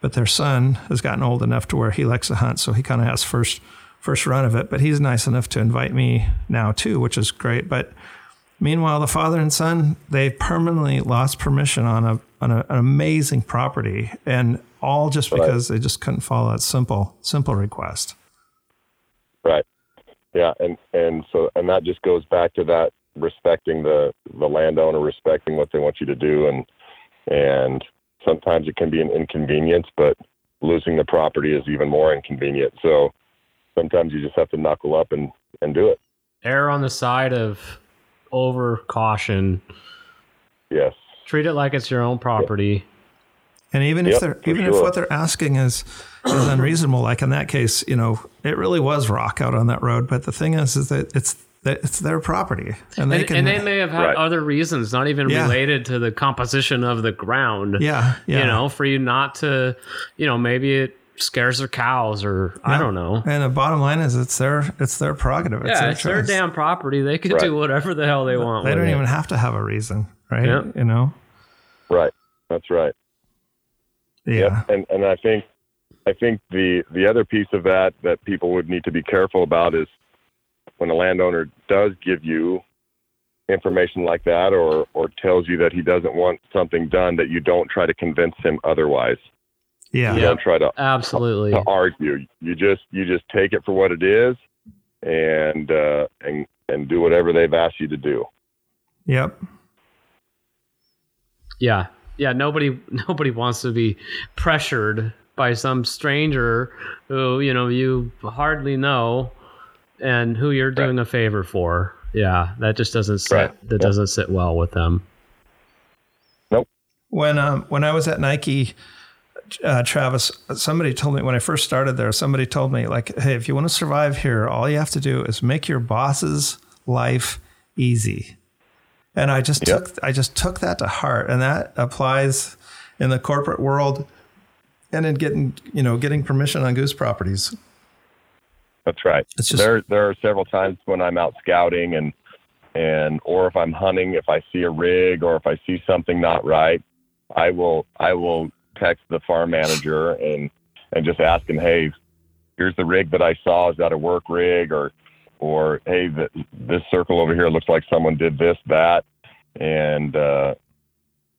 but their son has gotten old enough to where he likes to hunt, so he kind of has first first run of it. But he's nice enough to invite me now too, which is great. But meanwhile, the father and son they permanently lost permission on a on a, an amazing property, and all just because right. they just couldn't follow that simple simple request. Right. Yeah, and and so and that just goes back to that respecting the the landowner, respecting what they want you to do, and and sometimes it can be an inconvenience, but losing the property is even more inconvenient. So sometimes you just have to knuckle up and, and do it. Err on the side of over caution. Yes. Treat it like it's your own property. And even yep, if they're even sure. if what they're asking is is unreasonable, like in that case, you know, it really was rock out on that road. But the thing is, is that it's it's their property, and they and, can. And they may have had right. other reasons, not even yeah. related to the composition of the ground. Yeah, yeah, you know, for you not to, you know, maybe it scares their cows or yeah. I don't know. And the bottom line is, it's their it's their prerogative. It's yeah, their it's choice. their damn property. They can right. do whatever the hell they want. They don't it. even have to have a reason, right? Yep. You know. Right. That's right. Yeah. Yep. And and I think I think the the other piece of that that people would need to be careful about is when a landowner does give you information like that or or tells you that he doesn't want something done that you don't try to convince him otherwise. Yeah. You don't try to absolutely. to argue. You just you just take it for what it is and uh and and do whatever they've asked you to do. Yep. Yeah. Yeah nobody nobody wants to be pressured by some stranger who you know you hardly know and who you're doing right. a favor for. Yeah, that just doesn't sit. Right. That yep. doesn't sit well with them. Nope. When um when I was at Nike, uh, Travis, somebody told me when I first started there. Somebody told me like, hey, if you want to survive here, all you have to do is make your boss's life easy. And I just yep. took I just took that to heart, and that applies in the corporate world and in getting you know getting permission on goose properties. That's right. Just, there there are several times when I'm out scouting and and or if I'm hunting, if I see a rig or if I see something not right, I will I will text the farm manager and and just ask him, hey, here's the rig that I saw. Is that a work rig or or hey, the, this circle over here looks like someone did this that, and uh,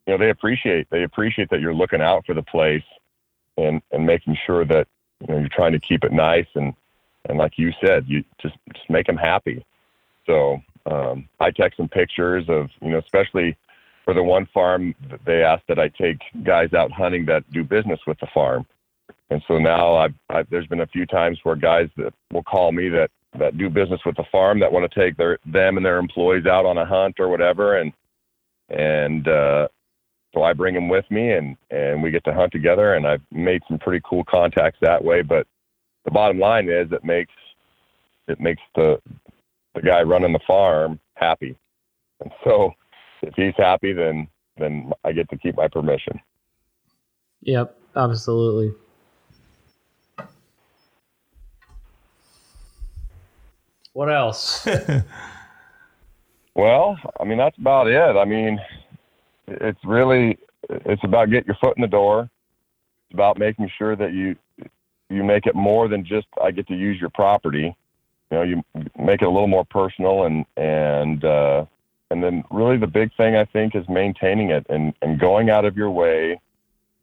you know they appreciate they appreciate that you're looking out for the place and and making sure that you know you're trying to keep it nice and and like you said, you just just make them happy. So um, I take some pictures of you know, especially for the one farm they asked that I take guys out hunting that do business with the farm. And so now I've, I've, there's been a few times where guys that will call me that that do business with the farm that want to take their them and their employees out on a hunt or whatever, and and uh, so I bring them with me and and we get to hunt together. And I've made some pretty cool contacts that way. But the bottom line is it makes it makes the the guy running the farm happy. And so if he's happy then then I get to keep my permission. Yep, absolutely. What else? Well, I mean that's about it. I mean, it's really it's about get your foot in the door. It's about making sure that you you make it more than just I get to use your property. You know, you make it a little more personal and and uh, and then really the big thing I think is maintaining it and and going out of your way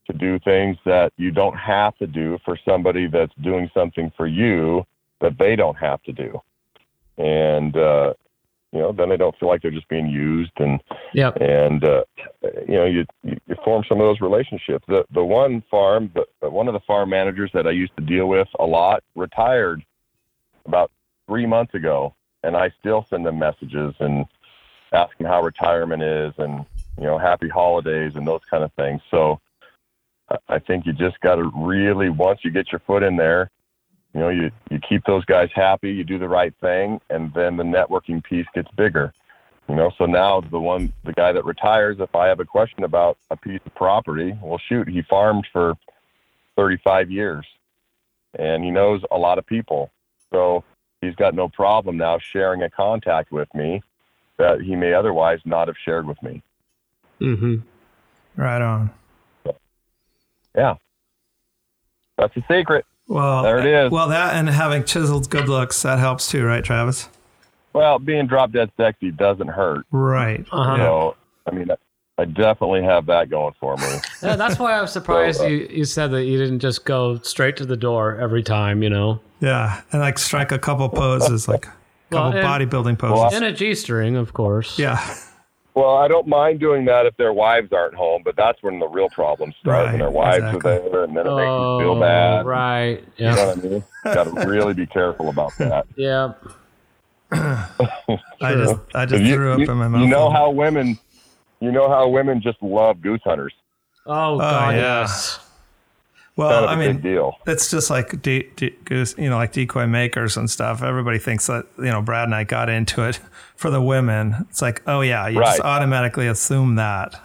to do things that you don't have to do for somebody that's doing something for you that they don't have to do. And uh, you know, then they don't feel like they're just being used and Yep. and uh, you know you you form some of those relationships. The the one farm, the, one of the farm managers that I used to deal with a lot retired about three months ago, and I still send them messages and ask them how retirement is and you know happy holidays and those kind of things. So I- I think you just got to really once you get your foot in there. You know, you, you keep those guys happy, you do the right thing, and then the networking piece gets bigger. You know, so now the one, the guy that retires, if I have a question about a piece of property, well, shoot, he farmed for 35 years and he knows a lot of people. So he's got no problem now sharing a contact with me that he may otherwise not have shared with me. Mm-hmm. Right on. Yeah. That's the secret. Well, There it is. Well, that and having chiseled good looks that helps too, right, Travis? Well, being drop dead sexy doesn't hurt. Right. Uh-huh. You know, I mean, I definitely have that going for me. Yeah, that's why I was surprised So, uh, you, you said that you didn't just go straight to the door every time, you know. Yeah, and like strike a couple poses, like a Well, couple and- bodybuilding poses. And a G string, of course. yeah. Well, I don't mind doing that if their wives aren't home, but that's when the real problems start. Right, when their wives exactly. are there, and then it makes you Oh, feel bad. Oh, right. You know Yeah. what I mean? Got to really be careful about that. Yeah. I just I just you, threw up you- in my mouth. you know how women, you know how women just love goose hunters. Oh, oh God, yeah. yes. Well, Kind of I a mean, deal. it's just like de- de- you know, like decoy makers and stuff. Everybody thinks that you know Brad and I got into it for the women. It's like, oh yeah, you just automatically assume that.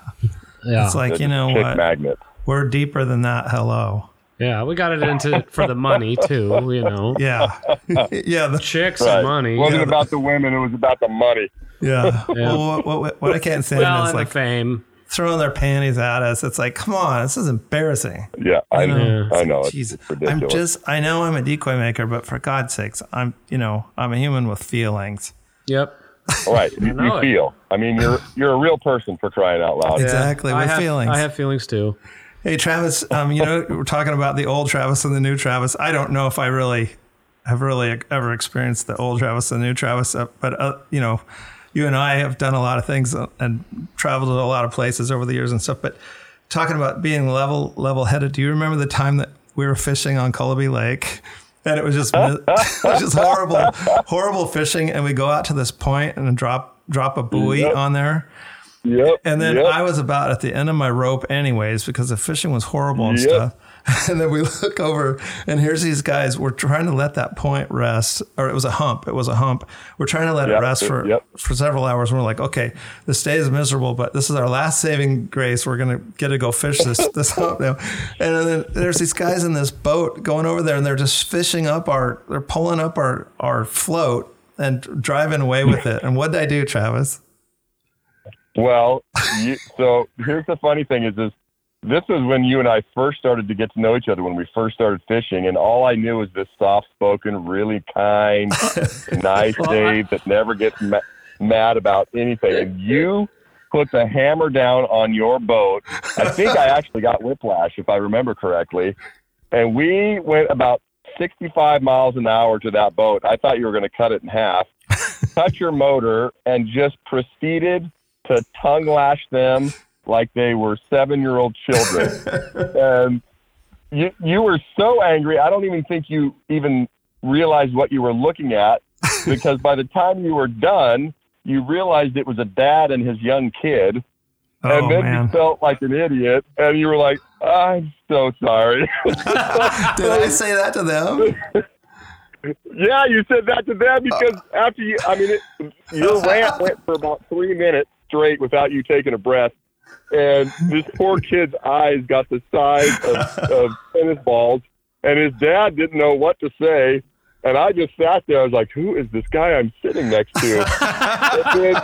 Yeah. It's like They're you know what, magnets. we're deeper than that. Hello, yeah, we got it into it for the money, too, you know. yeah, yeah, the, Chicks Right. and money. It wasn't Yeah. about the women; it was about the money. yeah. Yeah. Well, what, what, what I can't say well, is like fame. Throwing their panties at us. It's like, come on, this is embarrassing. Yeah, I know. Yeah. I know. It's, Jeez, ridiculous. I'm just, I know I'm a decoy maker, but for God's sakes, I'm, you know, I'm a human with feelings. Yep. All right, you, you feel. I mean, you're you're a real person for crying out loud. Yeah. Exactly, I with have, feelings. I have feelings, too. Hey, Travis, um, you know, we're talking about the old Travis and the new Travis. I don't know if I really have really ever experienced the old Travis and the new Travis, uh, but, uh, you know, you and I have done a lot of things and traveled to a lot of places over the years and stuff. But talking about being level level headed, do you remember the time that we were fishing on Cullaby Lake? And it was just it was just horrible, horrible fishing. And we go out to this point and drop drop a buoy Yep. on there. Yep. And then yep. I was about at the end of my rope, anyways, because the fishing was horrible and Yep. stuff. And then we look over, and here's these guys. We're trying to let that point rest, or it was a hump. It was a hump. We're trying to let it rest for yep. for several hours. And we're like, okay, this day is miserable, but this is our last saving grace. We're gonna get to go fish this this hump now. And then there's these guys in this boat going over there, and they're just fishing up our. They're pulling up our our float and driving away with it. And what did I do, Travis? Well, you, so here's the funny thing is, is this was when you and I first started to get to know each other when we first started fishing, and all I knew was this soft-spoken, really kind, nice Dave that never gets ma- mad about anything. And you put the hammer down on your boat. I think I actually got whiplash, if I remember correctly, and we went about 65 miles an hour to that boat. I thought you were going to cut it in half. cut your motor and just proceeded to tongue lash them like they were seven year old children. and you, you were so angry. I don't even think you even realized what you were looking at because by the time you were done, you realized it was a dad and his young kid. Oh and then man. you felt like an idiot and you were like, I'm so sorry. Did I say that to them? Yeah, you said that to them because uh. after you, I mean, it, your rant went for about three minutes straight without you taking a breath. And this poor kid's eyes got the size of, of tennis balls, and his dad didn't know what to say. And I just sat there. I was like, "Who is this guy I'm sitting next to?" Then-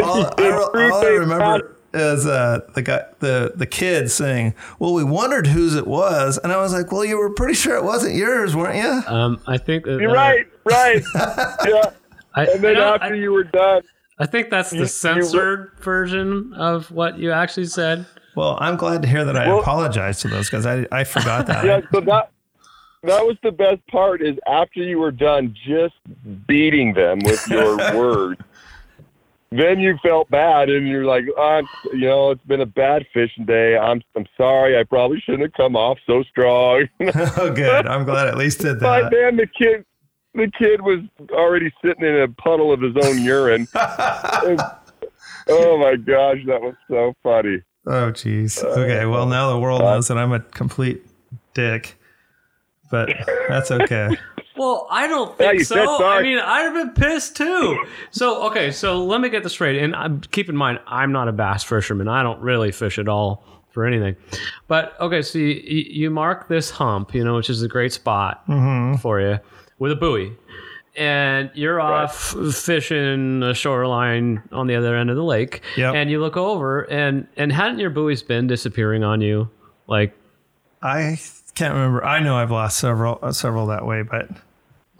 all, all, all I remember is uh, the guy, the the kid saying, "Well, we wondered whose it was," and I was like, "Well, you were pretty sure it wasn't yours, weren't you?" Um, I think that, You're uh, right, right, yeah. I, And then after I, you were done, I think that's you- the you- censored version of what you actually said. Well, I'm glad to hear that I Well- apologize to those guys. I I forgot that. yeah. So that that was the best part. Is after you were done, just beating them with your words. Then you felt bad, and you're like, I'm, you know, it's been a bad fishing day. I'm, I'm sorry. I probably shouldn't have come off so strong. oh, good. I'm glad I at least did that. that. then, the kid, the kid was already sitting in a puddle of his own urine. And- oh my gosh, that was so funny. Oh, jeez. Okay. Well, now the world knows that I'm a complete dick, but that's okay. Well, I don't Yeah, think you said so. I mean, I'd have been pissed too. So, okay, so let me get this straight. And um, keep in mind, I'm not a bass fisherman. I don't really fish at all for anything. But okay, so you, you mark this hump, you know, which is a great spot for you with a buoy. And you're off fishing a shoreline on the other end of the lake. Yep. And you look over, and and hadn't your buoys been disappearing on you? Like, I can't remember. I know I've lost several uh, several that way, but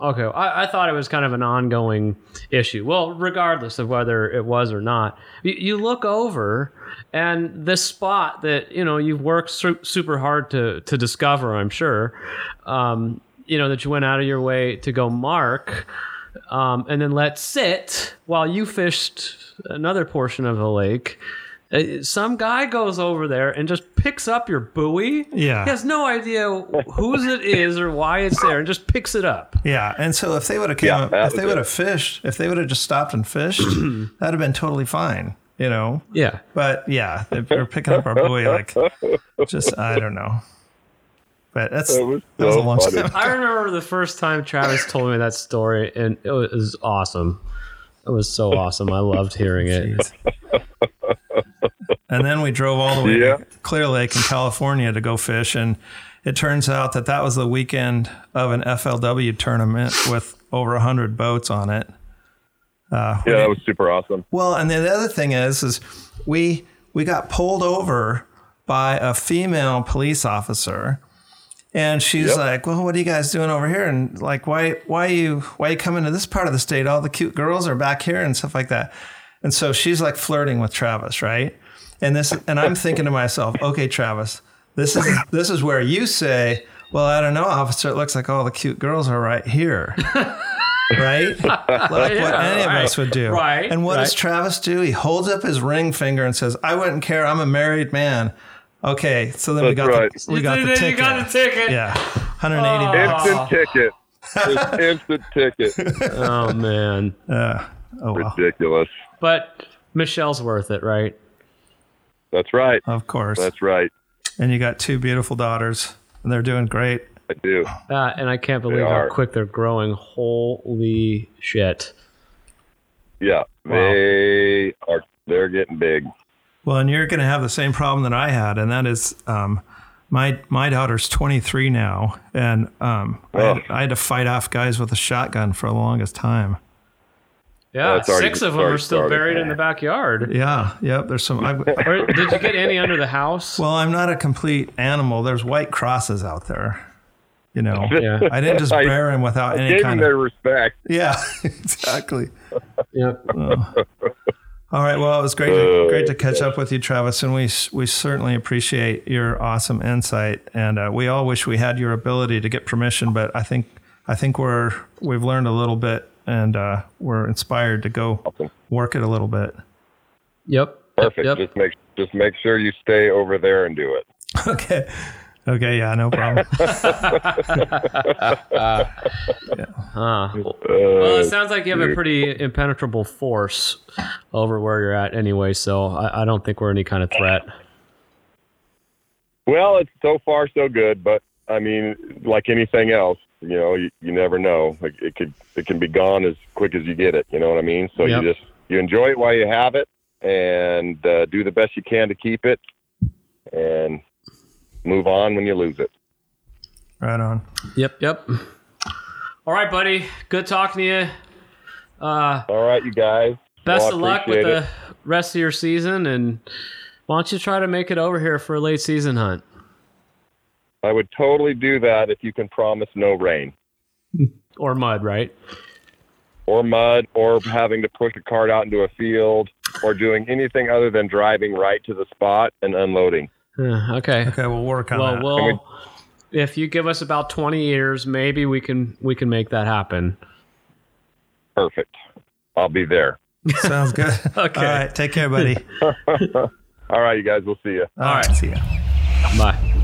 Okay, I, I thought it was kind of an ongoing issue. Well, regardless of whether it was or not, you, you look over and this spot that you know you've worked su- super hard to to discover, I'm sure, um, you know that you went out of your way to go mark, um, and then let sit while you fished another portion of the lake. Uh, Some guy goes over there and just picks up your buoy. Yeah. he has no idea whose it is or why it's there, and just picks it up. yeah. And so if they would have came, Yeah, up, if they would have fished, if they would have just stopped and fished, that'd have been totally fine, you know. Yeah. But yeah, if they're picking up our buoy, like just I don't know. But that's That was that was a long funny. time. I remember the first time Travis told me that story, and it was awesome. It was so awesome. I loved hearing it. And then we drove all the way Yeah. to Clear Lake in California to go fish. And it turns out that that was the weekend of an FLW tournament with over 100 boats on it. Uh, Yeah, that was super awesome. well, and the other thing is, is we we got pulled over by a female police officer, and she's Yep. like, "Well, what are you guys doing over here?" And like, why why you why you coming to this part of the state? All the cute girls are back here and stuff like that. And so she's like flirting with Travis, right? And this, and I'm thinking to myself, okay, Travis, this is this is where you say, "Well, I don't know, officer. It looks like all the cute girls are right here." right? Like what Yeah, any of us would do. Right, And what does. Travis do? He holds up his ring finger and says, "I wouldn't care. I'm a married man." Okay, so then we got right. the, we got the ticket. You got the ticket. Yeah, 180 Oh. bucks. Instant ticket. Just instant ticket. Oh man. Uh, oh well, Ridiculous. But Michelle's worth it, right? That's right. of course. That's right. and you got two beautiful daughters, and they're doing great. I do. Uh, and I can't believe how quick they're growing. Holy shit. Yeah, they are. They're getting big. Well, and you're going to have the same problem that I had, and that is, um, my my daughter's 23 now, and um, I, had. I had to fight off guys with a shotgun for the longest time. Yeah, it's already- six of them are still started. buried in the backyard. Yeah, yep. There's some. I, Or did you get any under the house? well, I'm not a complete animal. There's white crosses out there. You know, Yeah. I didn't just I- bear him without any Gave them kind their of. respect. Yeah, exactly. yeah. All right. Well, it was great, to, great to catch up with you, Travis, and we we certainly appreciate your awesome insight. And uh, we all wish we had your ability to get permission, but I think I think we're we've learned a little bit, and uh, we're inspired to go Awesome. work it a little bit. Yep. Perfect. Yep. Just make just make sure you stay over there and do it. Okay. Okay. Yeah. No problem. Uh, Well, it sounds like you have a pretty impenetrable force over where you're at anyway, so I, I don't think we're any kind of threat. well, it's so far so good, but I mean, like anything else, you know, you, you never know. Like it could it can be gone as quick as you get it. You know what I mean? So Yep. you just you enjoy it while you have it, and uh, do the best you can to keep it, and move on when you lose it. Right on. Yep, yep. All right, buddy. Good talking to you. Uh, All right, you guys. best Well, of luck with appreciate the rest of your season, and why don't you try to make it over here for a late season hunt? I would totally do that if you can promise no rain Or mud, right? or mud or having to push a cart out into a field or doing anything other than driving right to the spot and unloading. Uh, okay. Okay, we'll work on Well, that. we'll. if you give us about twenty years, maybe we can we can make that happen. Perfect. I'll be there. Sounds good. Okay. All right. Take care, buddy. All right, you guys. We'll see you. All right. See ya. Bye.